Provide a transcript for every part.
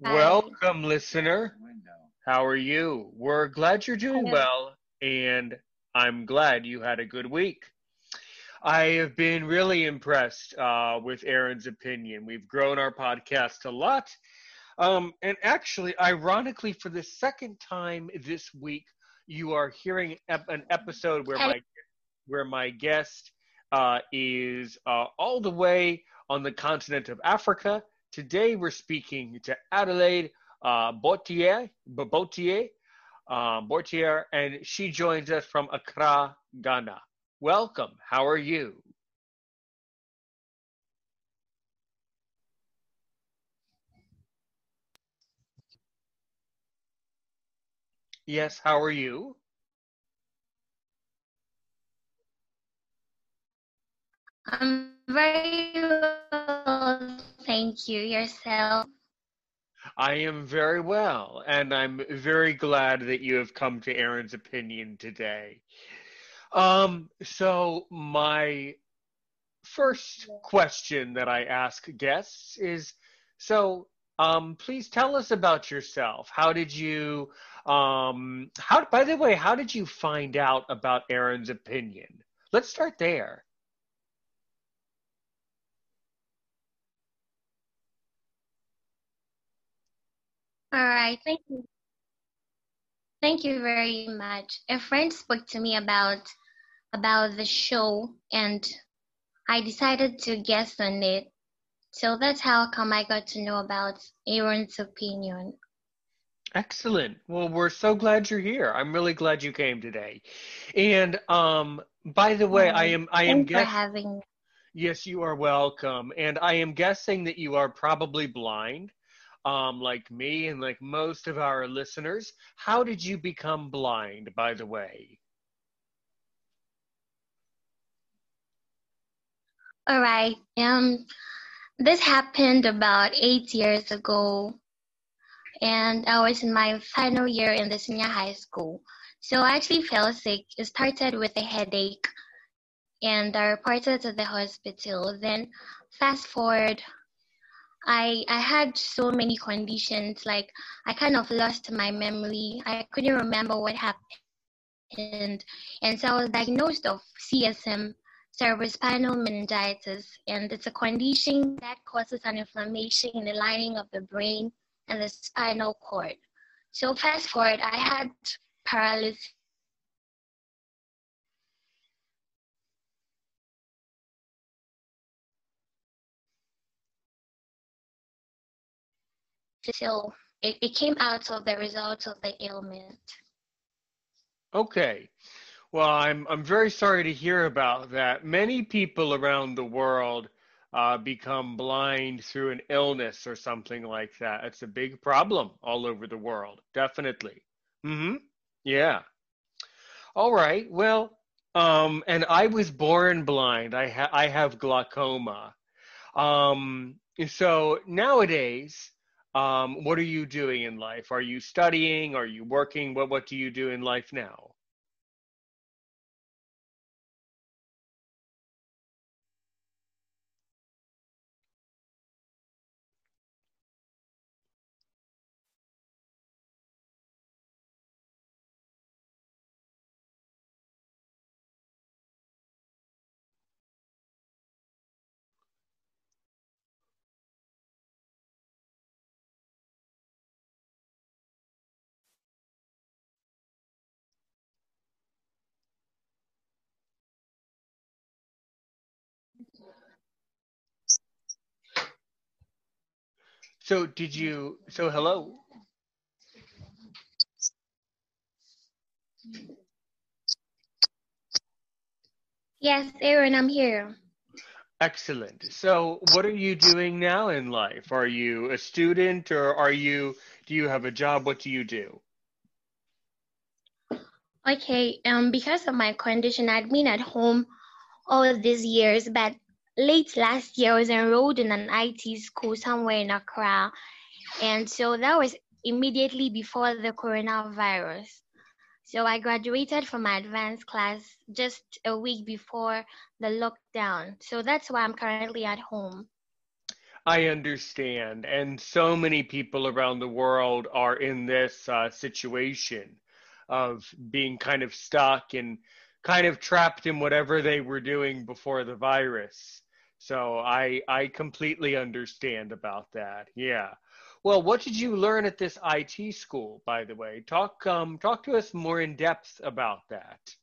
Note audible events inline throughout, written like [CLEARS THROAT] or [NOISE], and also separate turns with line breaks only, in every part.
Welcome, listener. How are you? We're glad you're doing well, and I'm glad you had a good week. I have been really impressed uh, with Aaron's opinion. We've grown our podcast a lot. Um, and actually, ironically, for the second time this week, you are hearing ep- an episode where my where my guest uh, is uh, all the way on the continent of Africa. Today, we're speaking to Adelaide uh, Bortier, Bortier, uh, Bortier, and she joins us from Accra, Ghana. Welcome. How are you? Yes, how are you?
I'm very well, thank you. Yourself?
I am very well, and I'm very glad that you have come to Aaron's opinion today. Um, so my first question that I ask guests is so um, please tell us about yourself. How did you um, how by the way, how did you find out about Aaron's opinion? Let's start there.
All right, thank you. Thank you very much. A friend spoke to me about about the show and I decided to guess on it. So that's how come I got to know about Aaron's opinion.
Excellent. Well, we're so glad you're here. I'm really glad you came today. And um by the way, I am I am
for having.
Yes, you are welcome. And I am guessing that you are probably blind um, like me and like most of our listeners. How did you become blind, by the way?
All right. Um, this happened about eight years ago, and I was in my final year in the senior high school. So I actually fell sick. It started with a headache, and I reported to the hospital. Then, fast forward I I had so many conditions. Like I kind of lost my memory. I couldn't remember what happened, and so I was diagnosed of CSM, cerebrospinal meningitis, and it's a condition that causes an inflammation in the lining of the brain and the spinal cord. So fast forward, I had paralysis So it, it came out of the results of the ailment.
Okay. Well, I'm I'm very sorry to hear about that. Many people around the world uh, become blind through an illness or something like that. It's a big problem all over the world. Definitely. Mm-hmm. Yeah. All right. Well, um, and I was born blind. I ha- I have glaucoma. Um, so nowadays, um, what are you doing in life? Are you studying? Are you working? What What do you do in life now? So did you? So hello.
Yes, Aaron, I'm here.
Excellent. So, what are you doing now in life? Are you a student or are you do you have a job? What do you do?
Okay, um because of my condition I've been at home all of these years, but late last year I was enrolled in an IT school somewhere in Accra. And so that was immediately before the coronavirus. So I graduated from my advanced class just a week before the lockdown. So that's why I'm currently at home.
I understand. And so many people around the world are in this uh, situation of being kind of stuck and kind of trapped in whatever they were doing before the virus. So I I completely understand about that. Yeah. Well, what did you learn at this IT school, by the way? Talk um, talk to us more in depth about that.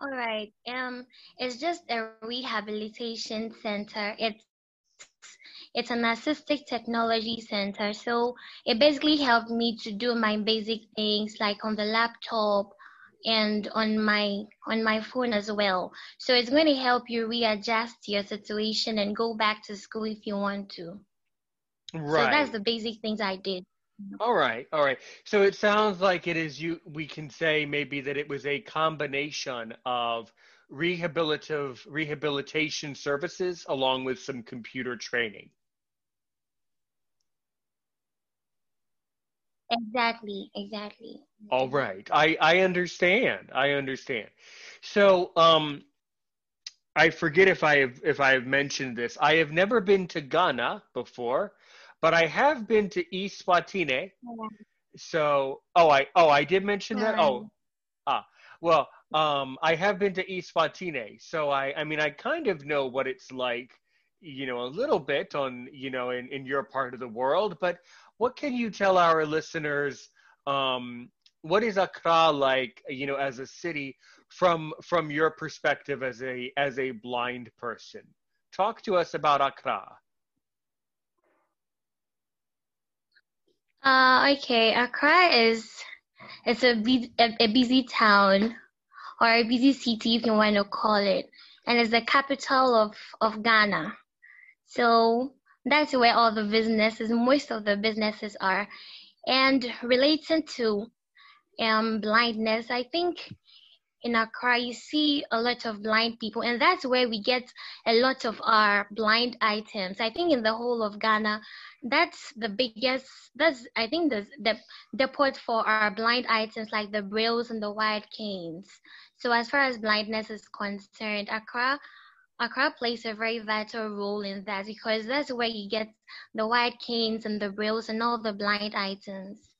All right. Um, it's just a rehabilitation center. It's it's an assistive technology center. So it basically helped me to do my basic things like on the laptop, and on my on my phone as well. So it's going to help you readjust your situation and go back to school if you want to. Right. So that's the basic things I did.
All right, all right. So it sounds like it is you. We can say maybe that it was a combination of rehabilitative rehabilitation services along with some computer training.
Exactly, exactly.
All right. I, I understand. I understand. So um I forget if I have if I have mentioned this. I have never been to Ghana before, but I have been to Eswatini. Yeah. So oh I oh I did mention that. Oh ah well um I have been to East Eswatini. So I I mean I kind of know what it's like you know a little bit on you know in in your part of the world but what can you tell our listeners? Um, what is Accra like, you know, as a city from from your perspective as a as a blind person? Talk to us about Accra.
Uh, okay, Accra is it's a, a, a busy town or a busy city if you want to call it, and it's the capital of of Ghana. So that's where all the businesses, most of the businesses are. And relating to um, blindness, I think in Accra, you see a lot of blind people, and that's where we get a lot of our blind items. I think in the whole of Ghana, that's the biggest. That's I think the the depot for our blind items like the brailles and the white canes. So as far as blindness is concerned, Accra Accra plays a very vital role in that because that's where you get the white canes and the brailles and all the blind items.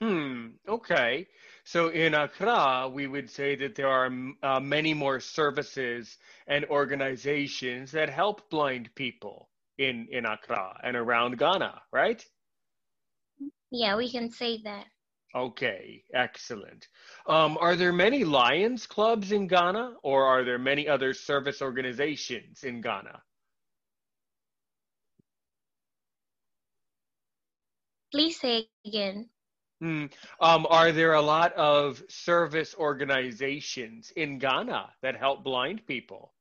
Hmm. Okay. So in Accra, we would say that there are uh, many more services and organizations that help blind people in in Accra and around Ghana, right?
Yeah, we can say that.
Okay, excellent. Um, are there many Lions clubs in Ghana, or are there many other service organizations in Ghana?
Please say again.
Hmm. Um, are there a lot of service organizations in Ghana that help blind people?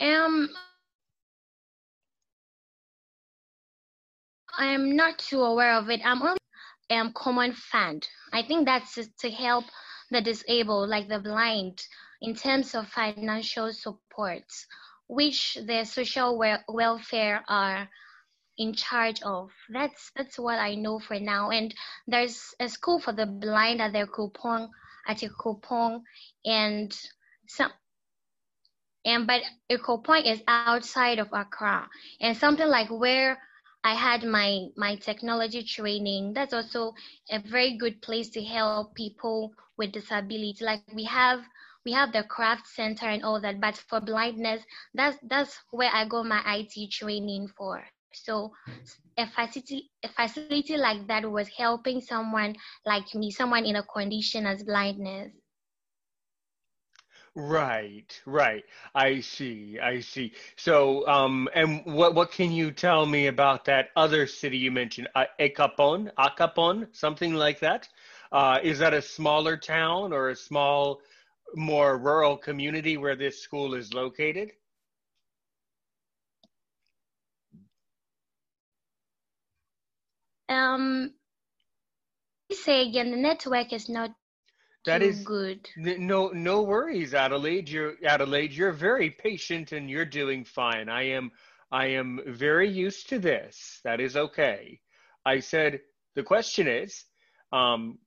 Um, I'm not too aware of it. I'm only um common fund. I think that's to help the disabled, like the blind, in terms of financial support, which the social wel- welfare are in charge of. That's that's what I know for now. And there's a school for the blind at the Kupong at Kupong, and some. And but Akropong is outside of Accra, and something like where I had my my technology training. That's also a very good place to help people with disability. Like we have we have the craft center and all that, but for blindness, that's that's where I got my IT training for. So a facility a facility like that was helping someone like me, someone in a condition as blindness.
Right, right. I see, I see. So, um, and what what can you tell me about that other city you mentioned, uh, Acapon, Acapon, something like that? Uh, is that a smaller town or a small, more rural community where this school is located?
Um, say again, the network is not
That is
good.
n- no no worries, Adelaide. You're Adelaide. You're very patient and you're doing fine. I am I am very used to this. That is okay. I said the question is, um,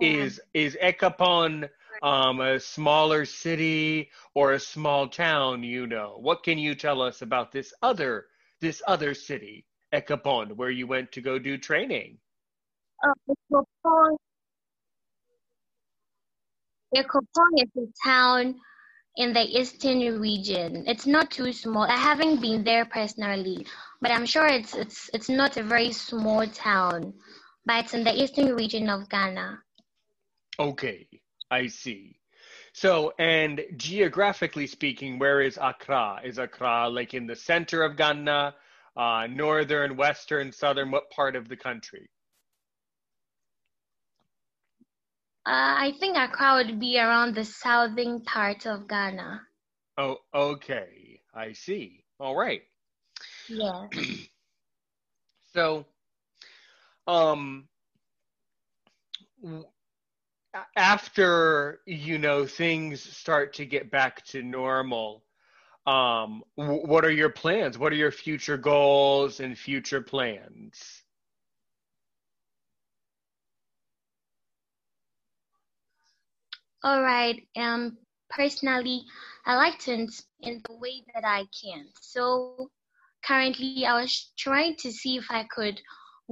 Yeah.
is is Ekapon um, a smaller city or a small town? You know, what can you tell us about this other this other city, Ekapon, where you went to go do training?
Uh, Ekopon, Ekopon is a town in the eastern region. It's not too small. I haven't been there personally, but I'm sure it's it's it's not a very small town, but it's in the eastern region of Ghana.
Okay, I see. So, and geographically speaking, where is Accra? Is Accra like in the center of Ghana, uh, northern, western, southern? What part of the country?
Uh, I think Accra would be around the southern part of Ghana.
Oh, okay, I see. All right.
Yeah. [CLEARS THROAT]
So, um, after you know things start to get back to normal, um, w- what are your plans? What are your future goals and future plans?
All right. Um, personally, I like to in the way that I can. So currently, I was trying to see if I could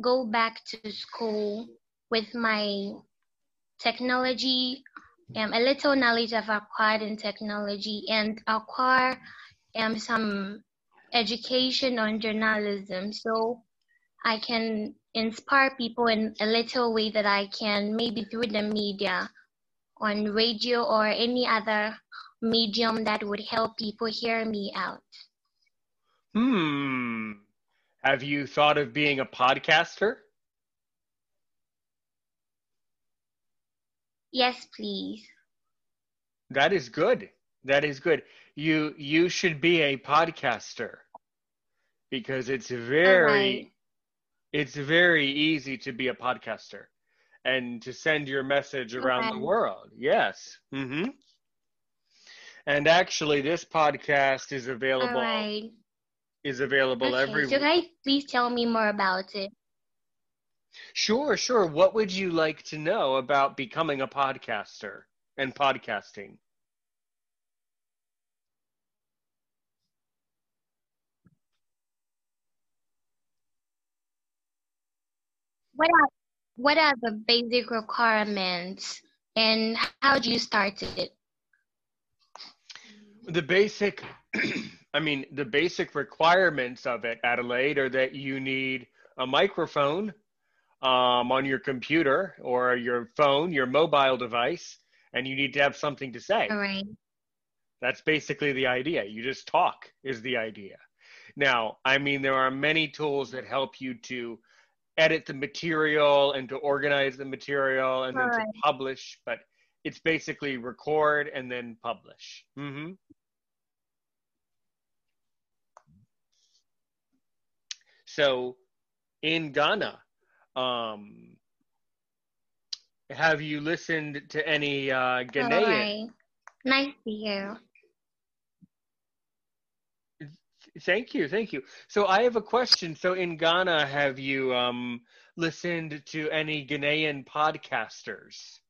go back to school with my technology, um, a little knowledge I've acquired in technology, and acquire um, some education on journalism. So I can inspire people in a little way that I can, maybe through the media on radio or any other medium that would help people hear me out.
Hmm. Have you thought of being a podcaster?
Yes, please.
That is good. That is good. You you should be a podcaster because it's very
right.
it's very easy to be a podcaster and to send your message
All
around the world. Yes. hmm And actually, this podcast is available
right.
is available
Okay.
every.
So can you please tell me more about it?
Sure, sure. What would you like to know about becoming a podcaster and podcasting?
What are what are the basic requirements and how do you start it?
The basic, [CLEARS THROAT] I mean, the basic requirements of it, Adelaide, are that you need a microphone um, on your computer or your phone, your mobile device, and you need to have something to say.
All right.
That's basically the idea. You just talk, is the idea. Now, I mean, there are many tools that help you to edit the material and to organize the material and then to publish, but it's basically record and then publish. hmm So in Ghana, um, have you listened to any uh, Ghanaian?
right. Nice to hear.
Thank you, thank you. So I have a question. So in Ghana, have you um, listened to any Ghanaian podcasters?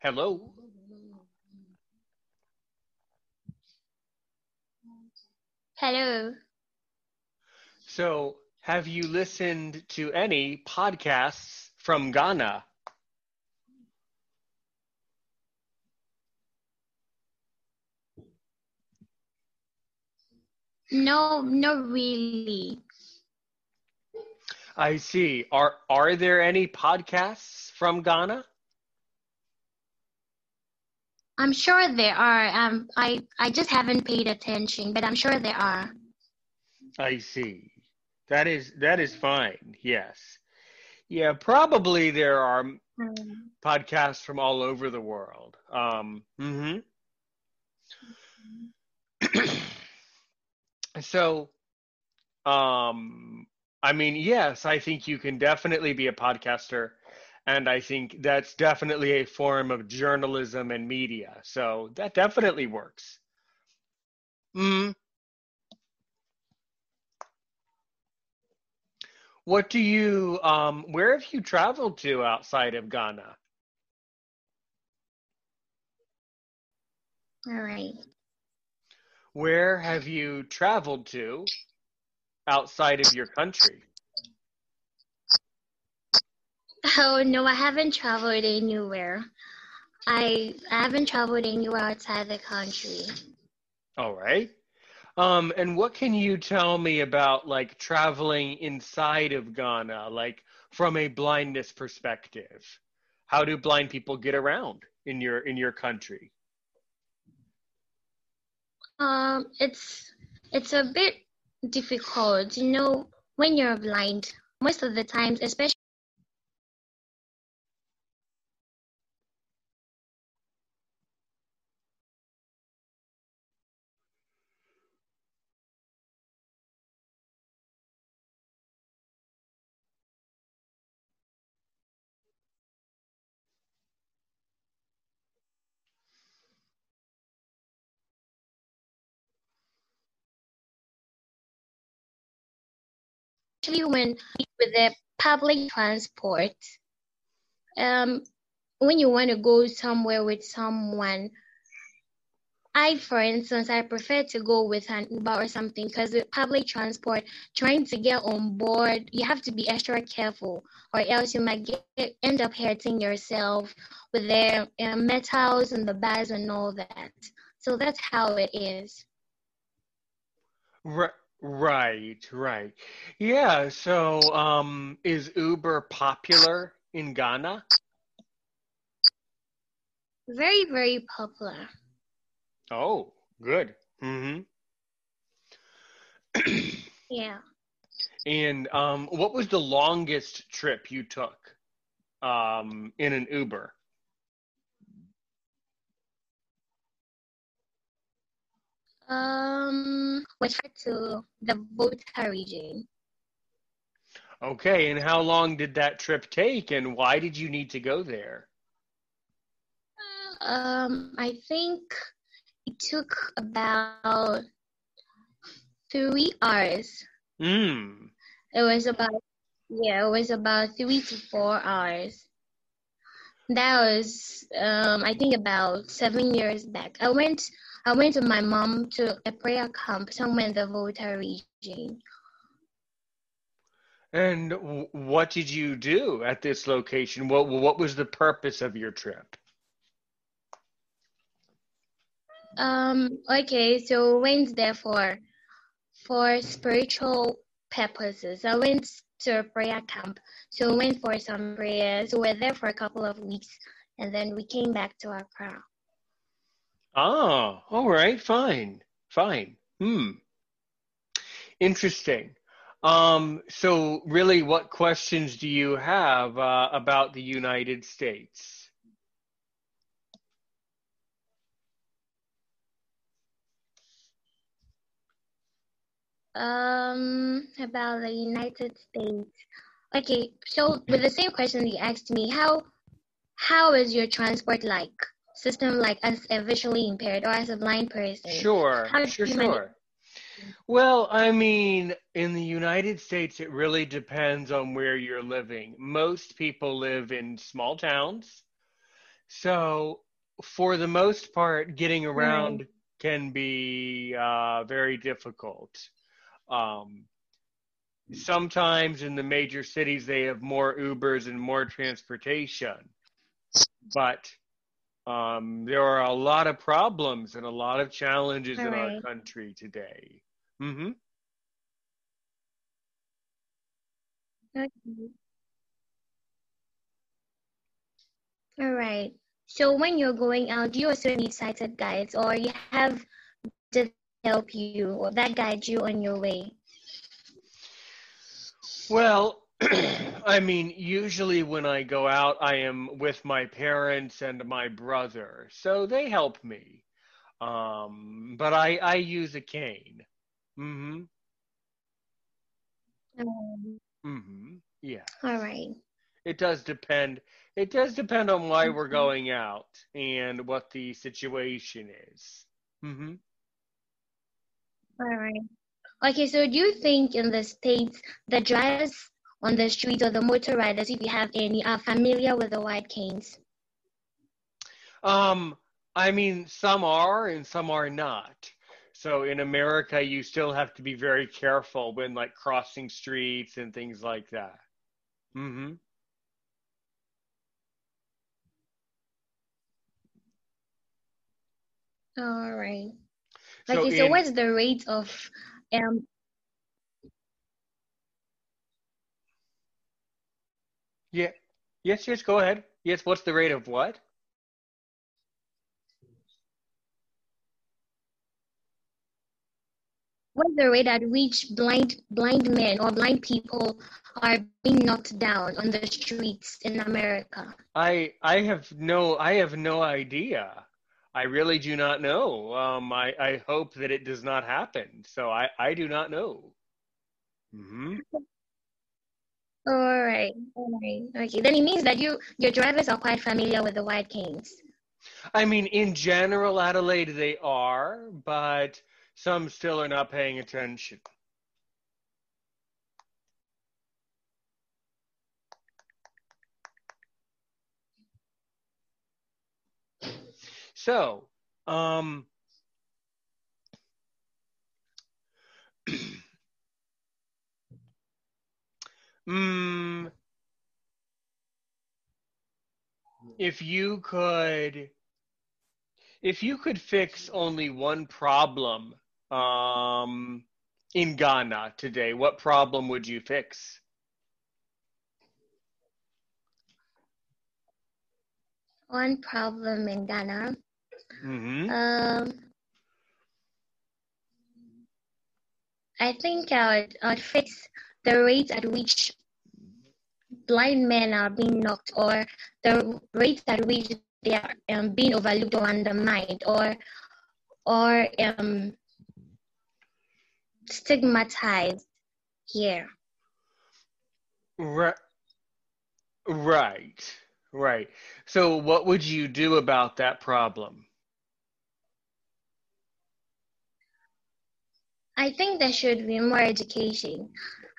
Hello?
Hello.
So, have you listened to any podcasts from Ghana?
No, not really.
I see. Are are there any podcasts from Ghana?
I'm sure there are. Um, I I just haven't paid attention, but I'm sure there are.
I see. That is that is fine. Yes. Yeah, probably there are
Um,
podcasts from all over the world. Um, mhm. [CLEARS THROAT] so, um, I mean, yes, I think you can definitely be a podcaster, and I think that's definitely a form of journalism and media. So that definitely works. Mm. What do you, um, where have you traveled to outside of Ghana?
all right.
Where have you traveled to outside of your country?
Oh no, I haven't traveled anywhere. I I haven't traveled anywhere outside the country.
All right. Um, and what can you tell me about like traveling inside of Ghana, like from a blindness perspective? How do blind people get around in your in your country?
Um, it's it's a bit difficult, you know, when you're blind. Most of the times, especially when with the public transport. Um, when you want to go somewhere with someone, I, for instance, I prefer to go with an Uber or something because with public transport, trying to get on board, you have to be extra careful, or else you might get end up hurting yourself with the uh, metals and the bars and all that. So that's how it is.
Ri- Right, right. Yeah, so um, is Uber popular in Ghana?
Very, very popular.
Oh, good. hmm [CLEARS THROAT]
Yeah.
And um, what was the longest trip you took um, in an Uber?
Um, we tried to the Volta region.
Okay, and how long did that trip take, and why did you need to go there?
Um, I think it took about three hours.
Hmm.
It was about yeah, it was about three to four hours. That was um, I think about seven years back. I went I went with my mom to a prayer camp somewhere in the Volta region.
And what did you do at this location? What what was the purpose of your trip?
Um, okay, so went there for for spiritual purposes. I went to a prayer camp. So we went for some prayers. We were there for a couple of weeks and then we came back to Accra.
Ah, all right, fine, fine. Hmm. Interesting. Um, so really, what questions do you have uh, about the United States?
Um, about the United States. Okay, so with the same question you asked me, how how is your transport like system like as a visually impaired or as a blind person?
Sure, sure, sure. Well, I mean, in the United States, it really depends on where you're living. Most people live in small towns. So, for the most part, getting around can be uh, very difficult. Um, sometimes in the major cities they have more Ubers and more transportation, but um, there are a lot of problems and a lot of challenges All in right. our country today. Mm-hmm.
Okay. All right. So when you're going out, do you also need sighted guides or you have to help you or that guide you on your way?
Well, [CLEARS THROAT] I mean, usually when I go out, I am with my parents and my brother, so they help me. Um, but I I use a cane. Mm-hmm. Um, mm-hmm. Yeah.
All right.
It does depend. It does depend on why we're going out and what the situation is. Mm-hmm.
All right. Okay, so do you think in the States the drivers on the streets or the motor riders, if you have any, are familiar with the white canes?
Um, I mean, some are and some are not. So in America, you still have to be very careful when like crossing streets and things like that. Mm-hmm.
All right. So okay, so in, what's the rate of um
Yeah. Yes, yes, go ahead. Yes, what's the rate of what?
What's the rate at which blind blind men or blind people are being knocked down on the streets in America?
I I have no I have no idea. I really do not know. Um, I, I hope that it does not happen. So I, I do not know. Mm-hmm.
All right. All right. Okay. Then it means that you your drivers are quite familiar with the white canes.
I mean, in general, Adelaide, they are, but some still are not paying attention. So, um, [CLEARS THROAT] mm, if you could, if you could fix only one problem um, in Ghana today, what problem would you fix?
One problem in Ghana.
Mm-hmm. Um,
I think I would, I would fix the rate at which blind men are being knocked, or the rate at which they are um, being overlooked or undermined, or or um, stigmatized here.
Right. Right. Right. So, what would you do about that problem?
I think there should be more education.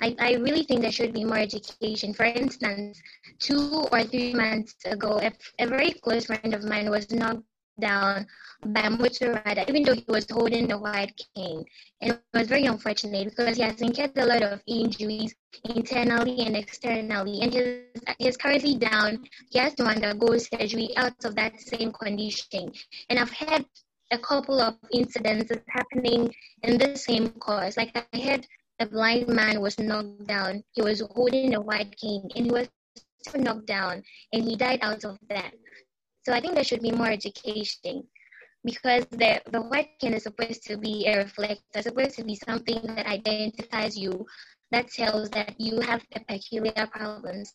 I, I really think there should be more education. For instance, two or three months ago, a, very close friend of mine was knocked down by a motor rider, even though he was holding the white cane. And it was very unfortunate because he has incurred a lot of injuries internally and externally. And he's, he's currently down. He has to undergo surgery out of that same condition. And I've had a couple of incidents happening in the same cause. Like I heard a blind man was knocked down. He was holding a white cane and he was knocked down and he died out of that. So I think there should be more education because the, the white cane is supposed to be a reflector, it's supposed to be something that identifies you, that tells that you have a peculiar problems.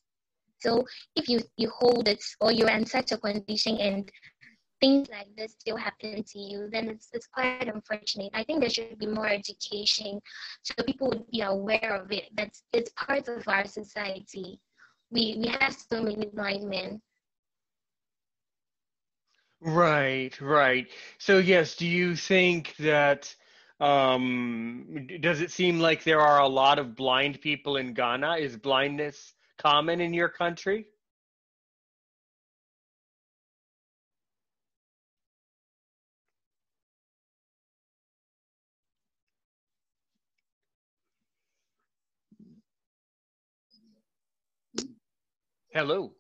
So if you, you hold it or you're in such a condition and things like this still happen to you, then it's, it's quite unfortunate. I think there should be more education so people would be aware of it. That's it's part of our society. We we have so many blind men.
Right, right. So yes, do you think that um does it seem like there are a lot of blind people in Ghana? Is blindness common in your country? Hello.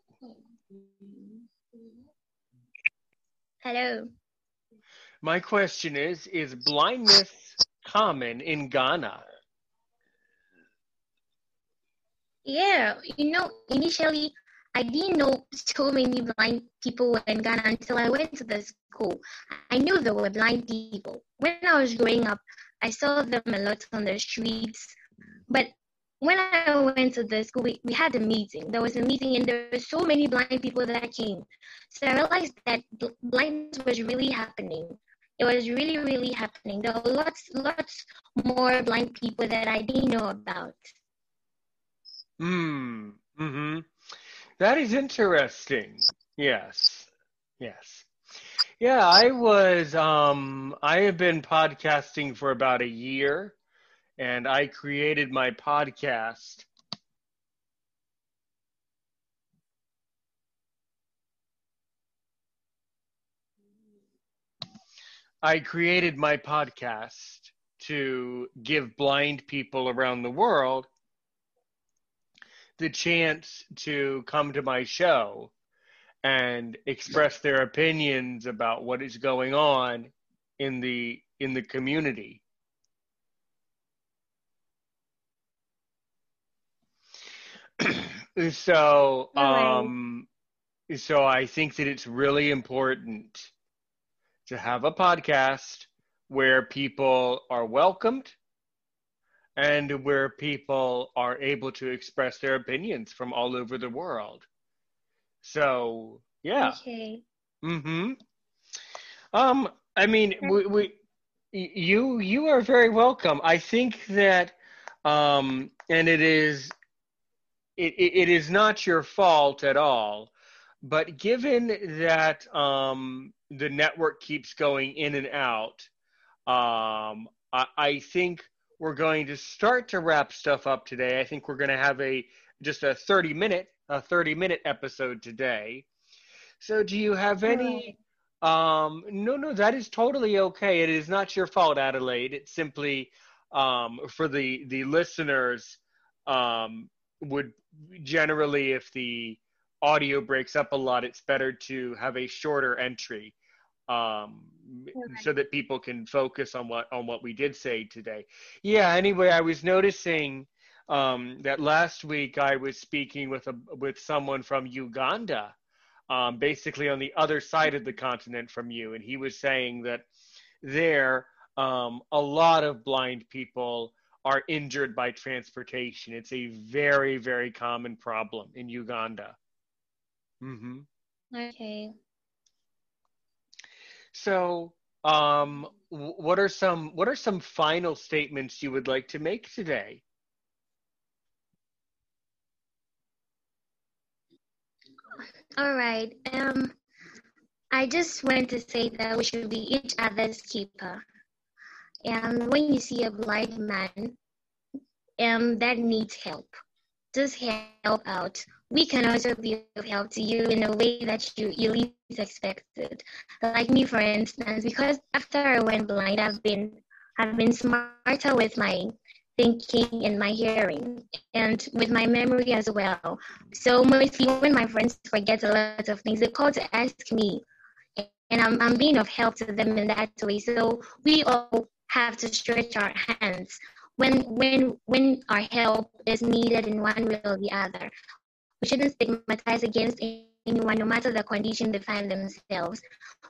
Hello.
My question is Is blindness common in Ghana?
Yeah, you know, initially I didn't know so many blind people were in Ghana until I went to the school. I knew there were blind people. When I was growing up, I saw them a lot on the streets. But when I went to the school, we, we had a meeting. There was a meeting, and there were so many blind people that came. So I realized that blindness was really happening. It was really, really happening. There were lots, lots more blind people that I didn't know about.
Hmm. Mm-hmm. That is interesting. Yes. Yes. Yeah, I was um I have been podcasting for about a year and I created my podcast I created my podcast to give blind people around the world the chance to come to my show and express their opinions about what is going on in the in the community. So um so I think that it's really important to have a podcast where people are welcomed and where people are able to express their opinions from all over the world. So, yeah.
Okay.
Mm-hmm. Um I mean we, we you you are very welcome. I think that um and it is it, it is not your fault at all. But given that um, the network keeps going in and out, um, I, I think we're going to start to wrap stuff up today. I think we're going to have a just a 30 minute a 30 minute episode today. So do you have any um no no that is totally okay. It is not your fault Adelaide. It's simply um for the the listeners um would generally if the audio breaks up a lot it's better to have a shorter entry um, okay. so that people can focus on what on what we did say today. Yeah. Anyway, I was noticing um, that last week I was speaking with a with someone from Uganda, um, basically on the other side of the continent from you, and he was saying that there um, a lot of blind people are injured by transportation. It's a very very common problem in Uganda.
Mm-hmm. Okay.
So, um, what are some what are some final statements you would like to make today?
All right. Um, I just want to say that we should be each other's keeper. And when you see a blind man um, that needs help, just help out we can also be of help to you in a way that you, you least expected. Like me, for instance, because after I went blind, I've been I've been smarter with my thinking and my hearing and with my memory as well. So mostly when my friends forget a lot of things, they call to ask me, and I'm I'm being of help to them in that way. So we all have to stretch our hands when when when our help is needed in one way or the other. We shouldn't stigmatize against anyone, no matter the condition they find themselves.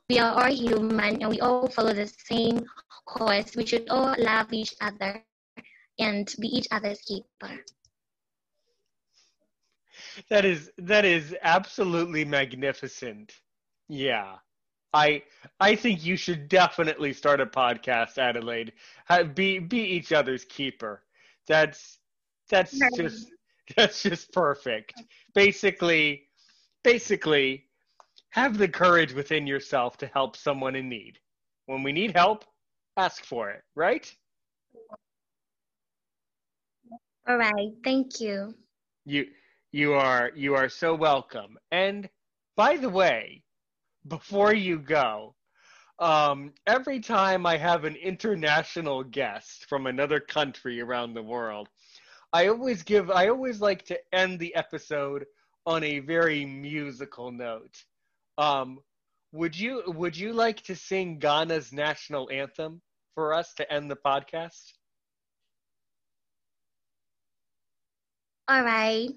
We are all human and we all follow the same course. We should all love each other and be each other's keeper.
That is that is absolutely magnificent. Yeah. I I think you should definitely start a podcast, Adelaide. Be be each other's keeper. That's that's just [LAUGHS] that's just perfect. Basically, basically, have the courage within yourself to help someone in need. When we need help, ask for it, right?
All right, thank you.
You you are you are so welcome. And by the way, before you go, um, every time I have an international guest from another country around the world, I always give I always like to end the episode on a very musical note. Um, would you would you like to sing Ghana's national anthem for us to end the podcast?
All right.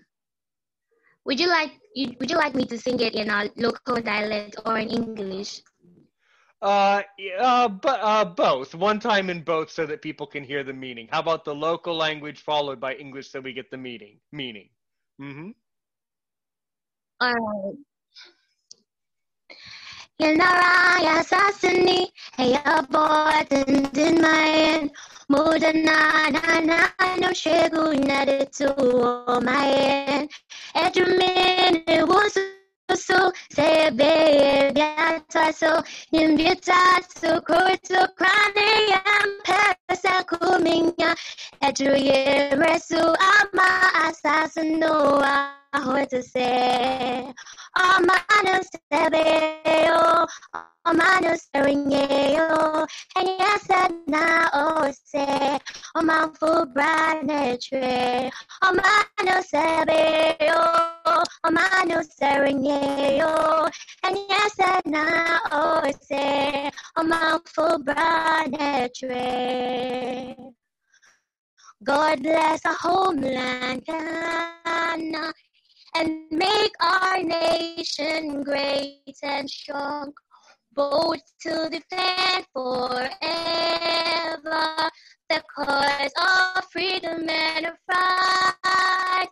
Would you like you, would you like me to sing it in a local dialect or in English?
Uh, uh, but uh, both. One time in both, so that people can hear the meaning. How about the local language followed by English, so we get the meaning? Meaning. Mm-hmm.
All right. Yanaraya sasani, hey aboard and in my hand. Mudana na na no Edrumin it was so biataso nimbiataso kurto krane yam pesa kuminya edruye resu ama asasano ahote se. Amano sebeo amano seringeo and yes na ose omanfu branetre amano sebeo amano seringeo and yes na ose omanfu branetre God bless our homeland, Ghana, and make our nation great and strong, bold to defend forever the cause of freedom and of pride.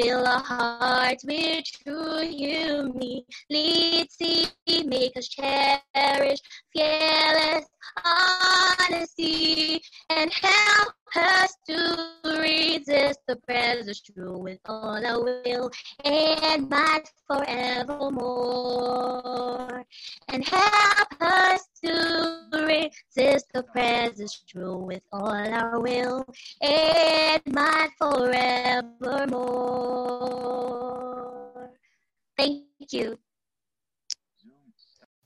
Fill our hearts with true humility, Lead, see, make us cherish fearless honesty, and help us to resist the presence true with all our will and might forevermore. And help us to resist the presence true with all our will and might forevermore. Thank you.